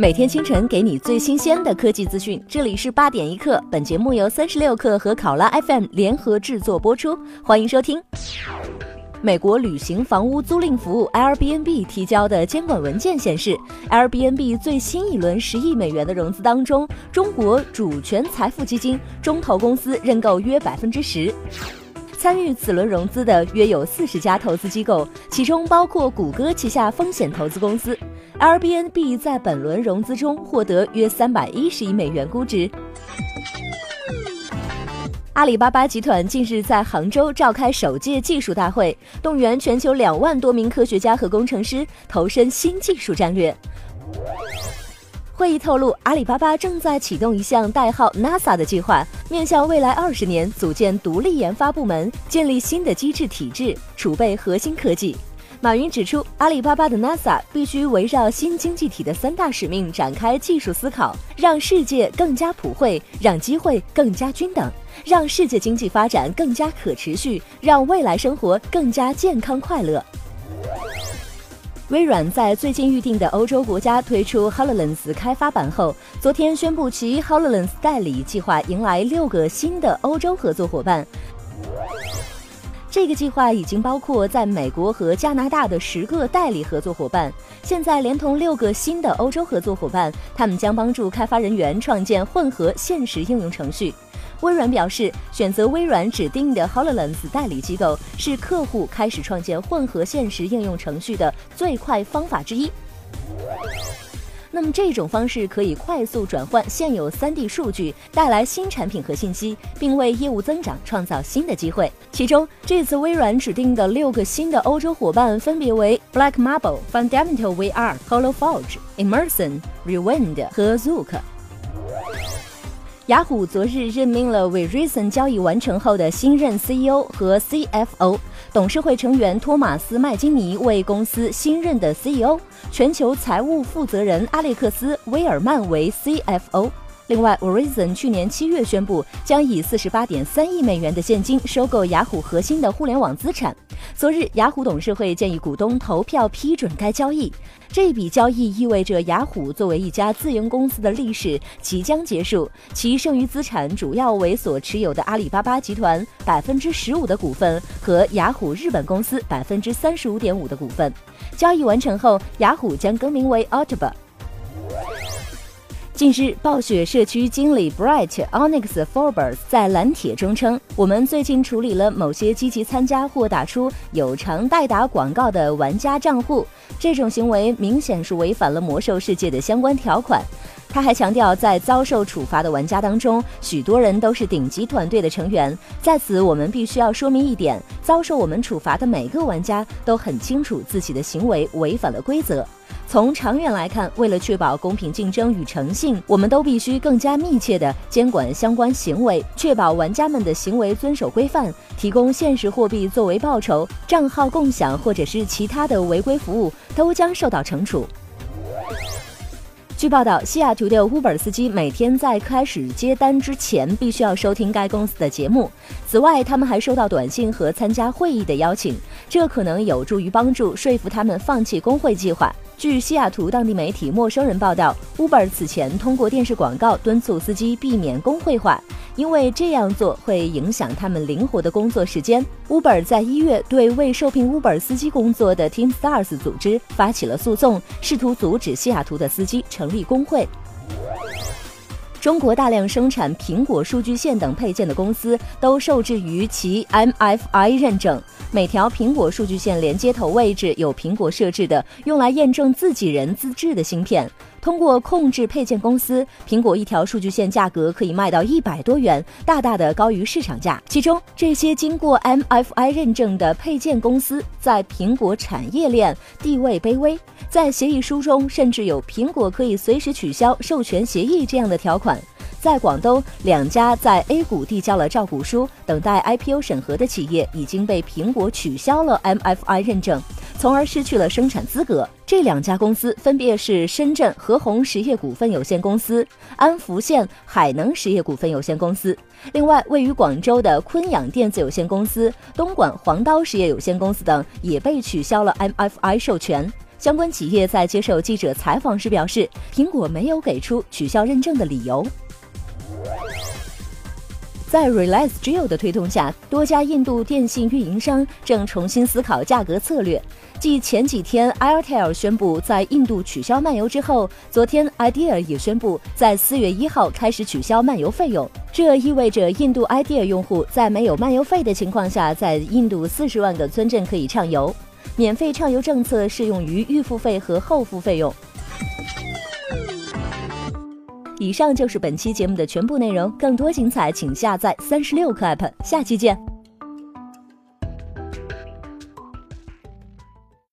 每天清晨给你最新鲜的科技资讯，这里是八点一刻。本节目由三十六克和考拉 FM 联合制作播出，欢迎收听。美国旅行房屋租赁服务 Airbnb 提交的监管文件显示，Airbnb 最新一轮十亿美元的融资当中，中国主权财富基金中投公司认购约百分之十。参与此轮融资的约有四十家投资机构，其中包括谷歌旗下风险投资公司。Airbnb 在本轮融资中获得约三百一十亿美元估值。阿里巴巴集团近日在杭州召开首届技术大会，动员全球两万多名科学家和工程师投身新技术战略。会议透露，阿里巴巴正在启动一项代号 NASA 的计划，面向未来二十年组建独立研发部门，建立新的机制体制，储备核心科技。马云指出，阿里巴巴的 NASA 必须围绕新经济体的三大使命展开技术思考，让世界更加普惠，让机会更加均等，让世界经济发展更加可持续，让未来生活更加健康快乐。微软在最近预定的欧洲国家推出 Hololens 开发版后，昨天宣布其 Hololens 代理计划迎来六个新的欧洲合作伙伴。这个计划已经包括在美国和加拿大的十个代理合作伙伴，现在连同六个新的欧洲合作伙伴，他们将帮助开发人员创建混合现实应用程序。微软表示，选择微软指定的 Hololens 代理机构是客户开始创建混合现实应用程序的最快方法之一。那么这种方式可以快速转换现有 3D 数据，带来新产品和信息，并为业务增长创造新的机会。其中，这次微软指定的六个新的欧洲伙伴分别为 Black Marble、Fundamental VR、HoloForge、Immersion、Rewind 和 Zook。雅虎昨日任命了 Verizon 交易完成后的新任 CEO 和 CFO，董事会成员托马斯·麦金尼为公司新任的 CEO，全球财务负责人阿列克斯·威尔曼为 CFO。另外，Verizon 去年七月宣布将以四十八点三亿美元的现金收购雅虎核心的互联网资产。昨日，雅虎董事会建议股东投票批准该交易。这笔交易意味着雅虎作为一家自营公司的历史即将结束，其剩余资产主要为所持有的阿里巴巴集团百分之十五的股份和雅虎日本公司百分之三十五点五的股份。交易完成后，雅虎将更名为 Alibaba。近日，暴雪社区经理 Bright Onyx Forbes 在蓝帖中称：“我们最近处理了某些积极参加或打出有偿代打广告的玩家账户，这种行为明显是违反了魔兽世界的相关条款。”他还强调，在遭受处罚的玩家当中，许多人都是顶级团队的成员。在此，我们必须要说明一点：遭受我们处罚的每个玩家都很清楚自己的行为违反了规则。从长远来看，为了确保公平竞争与诚信，我们都必须更加密切地监管相关行为，确保玩家们的行为遵守规范。提供现实货币作为报酬、账号共享或者是其他的违规服务，都将受到惩处。据报道，西雅图的 Uber 司机每天在开始接单之前，必须要收听该公司的节目。此外，他们还收到短信和参加会议的邀请，这可能有助于帮助说服他们放弃工会计划。据西雅图当地媒体《陌生人》报道，Uber 此前通过电视广告敦促司机避免工会化，因为这样做会影响他们灵活的工作时间。Uber 在一月对未受聘 Uber 司机工作的 Team Stars 组织发起了诉讼，试图阻止西雅图的司机成立工会。中国大量生产苹果数据线等配件的公司都受制于其 MFI 认证。每条苹果数据线连接头位置有苹果设置的用来验证自己人自制的芯片。通过控制配件公司，苹果一条数据线价格可以卖到一百多元，大大的高于市场价。其中，这些经过 MFI 认证的配件公司在苹果产业链地位卑微，在协议书中甚至有苹果可以随时取消授权协议这样的条款。在广东，两家在 A 股递交了招股书、等待 IPO 审核的企业已经被苹果取消了 MFI 认证，从而失去了生产资格。这两家公司分别是深圳和宏实业股份有限公司、安福县海能实业股份有限公司。另外，位于广州的昆阳电子有限公司、东莞黄刀实业有限公司等也被取消了 MFI 授权。相关企业在接受记者采访时表示，苹果没有给出取消认证的理由。在 Reliance Jio 的推动下，多家印度电信运营商正重新思考价格策略。继前几天 Airtel 宣布在印度取消漫游之后，昨天 Idea 也宣布在四月一号开始取消漫游费用。这意味着印度 Idea 用户在没有漫游费的情况下，在印度四十万个村镇可以畅游。免费畅游政策适用于预付费和后付费用。以上就是本期节目的全部内容，更多精彩请下载三十六课 app，下期见。